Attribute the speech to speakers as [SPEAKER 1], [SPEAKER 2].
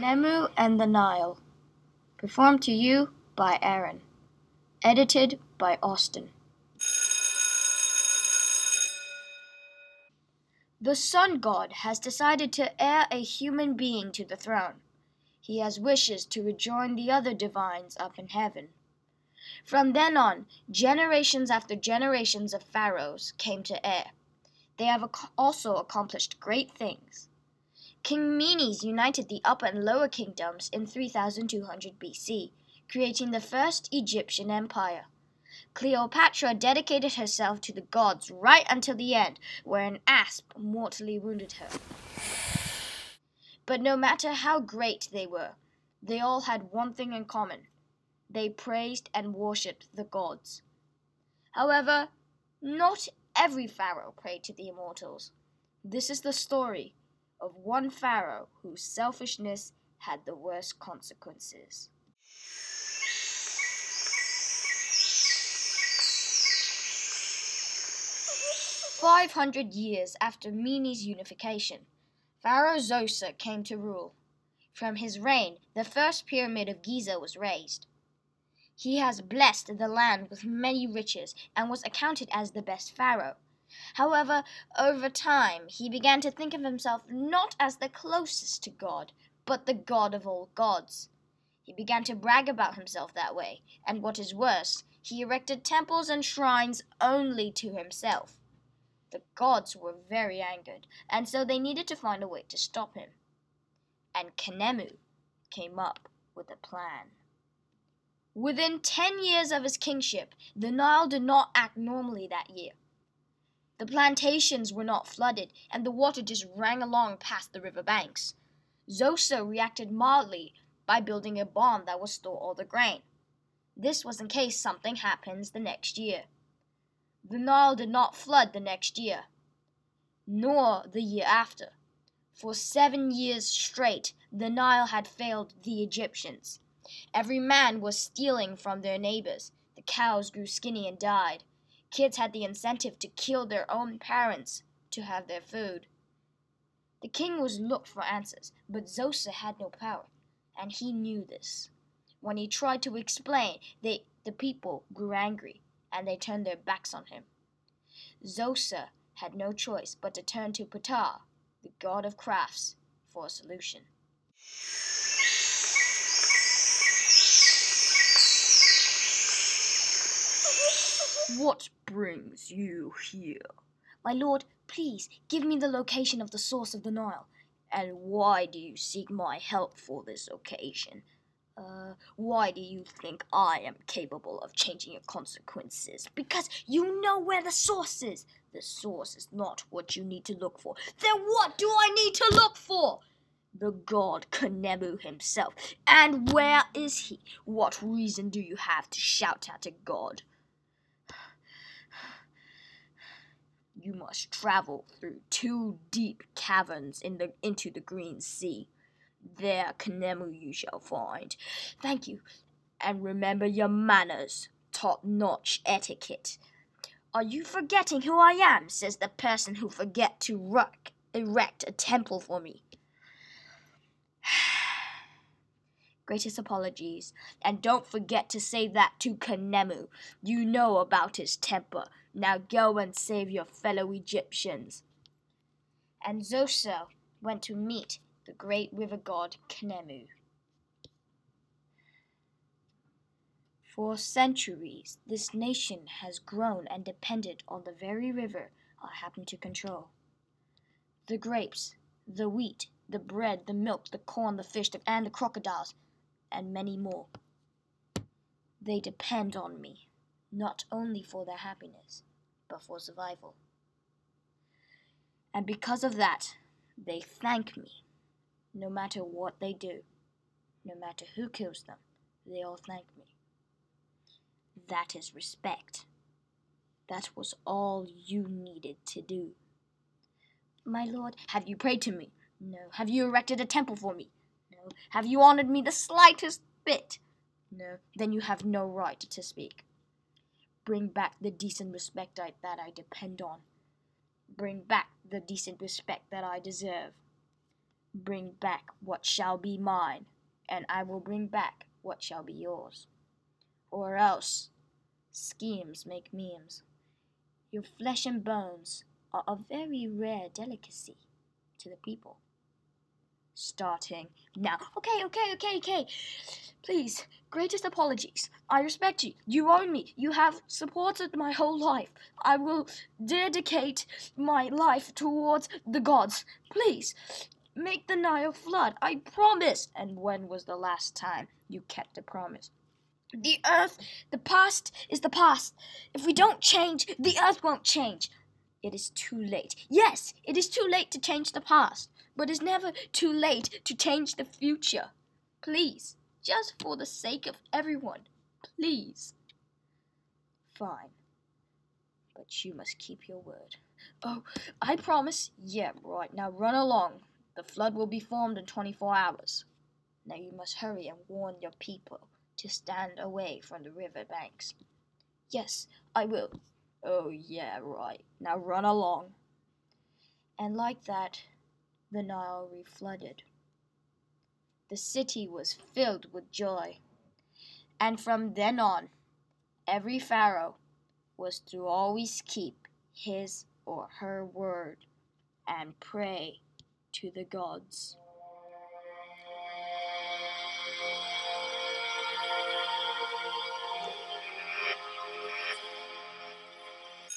[SPEAKER 1] Khnemu and the Nile. Performed to you by Aaron. Edited by Austin. The sun god has decided to heir a human being to the throne. He has wishes to rejoin the other divines up in heaven. From then on, generations after generations of pharaohs came to heir. They have ac- also accomplished great things. King Menes united the Upper and Lower Kingdoms in 3200 BC, creating the first Egyptian empire. Cleopatra dedicated herself to the gods right until the end, where an asp mortally wounded her. But no matter how great they were, they all had one thing in common they praised and worshipped the gods. However, not every pharaoh prayed to the immortals. This is the story of one pharaoh whose selfishness had the worst consequences. Five hundred years after Menes' unification, Pharaoh Zoser came to rule. From his reign, the first pyramid of Giza was raised. He has blessed the land with many riches and was accounted as the best pharaoh. However, over time, he began to think of himself not as the closest to God, but the God of all gods. He began to brag about himself that way, and what is worse, he erected temples and shrines only to himself. The gods were very angered, and so they needed to find a way to stop him. And Khnemu came up with a plan. Within ten years of his kingship, the Nile did not act normally that year. The plantations were not flooded, and the water just ran along past the river banks. Zoser reacted mildly by building a barn that would store all the grain. This was in case something happens the next year. The Nile did not flood the next year, nor the year after. For seven years straight, the Nile had failed the Egyptians. Every man was stealing from their neighbors. The cows grew skinny and died. Kids had the incentive to kill their own parents to have their food. The king was looked for answers, but Zoser had no power, and he knew this. When he tried to explain, they, the people grew angry and they turned their backs on him. Zoser had no choice but to turn to Ptah, the god of crafts, for a solution. What brings you here? My lord, please give me the location of the source of the Nile. And why do you seek my help for this occasion? Uh, why do you think I am capable of changing your consequences? Because you know where the source is. The source is not what you need to look for. Then what do I need to look for? The god Khnemu himself. And where is he? What reason do you have to shout at a god? You must travel through two deep caverns in the into the green sea. There Khnemu you shall find. Thank you. And remember your manners, top notch etiquette. Are you forgetting who I am? says the person who forget to ruck, erect a temple for me. Greatest apologies, and don't forget to say that to Khnemu. You know about his temper. Now go and save your fellow Egyptians. And Zoser went to meet the great river god Khnemu. For centuries, this nation has grown and depended on the very river I happen to control. The grapes, the wheat, the bread, the milk, the corn, the fish, and the crocodiles, and many more. They depend on me, not only for their happiness, but for survival. And because of that, they thank me no matter what they do, no matter who kills them, they all thank me. That is respect. That was all you needed to do. My lord, have you prayed to me? No. Have you erected a temple for me? Have you honored me the slightest bit? No. Then you have no right to speak. Bring back the decent respect I, that I depend on. Bring back the decent respect that I deserve. bring back what shall be mine, and I will bring back what shall be yours. Or else, schemes make memes. Your flesh and bones are a very rare delicacy to the people. Starting now. Okay, okay, okay, okay. Please, greatest apologies. I respect you. You own me. You have supported my whole life. I will dedicate my life towards the gods. Please, make the Nile flood. I promise. And when was the last time you kept a promise? The earth, the past is the past. If we don't change, the earth won't change. It is too late. Yes, it is too late to change the past, but it's never too late to change the future. Please, just for the sake of everyone, please. Fine, but you must keep your word. Oh, I promise. Yeah, right. Now run along. The flood will be formed in 24 hours. Now you must hurry and warn your people to stand away from the river banks. Yes, I will. Oh, yeah, right. Now run along. And like that, the Nile reflooded. The city was filled with joy. And from then on, every pharaoh was to always keep his or her word and pray to the gods.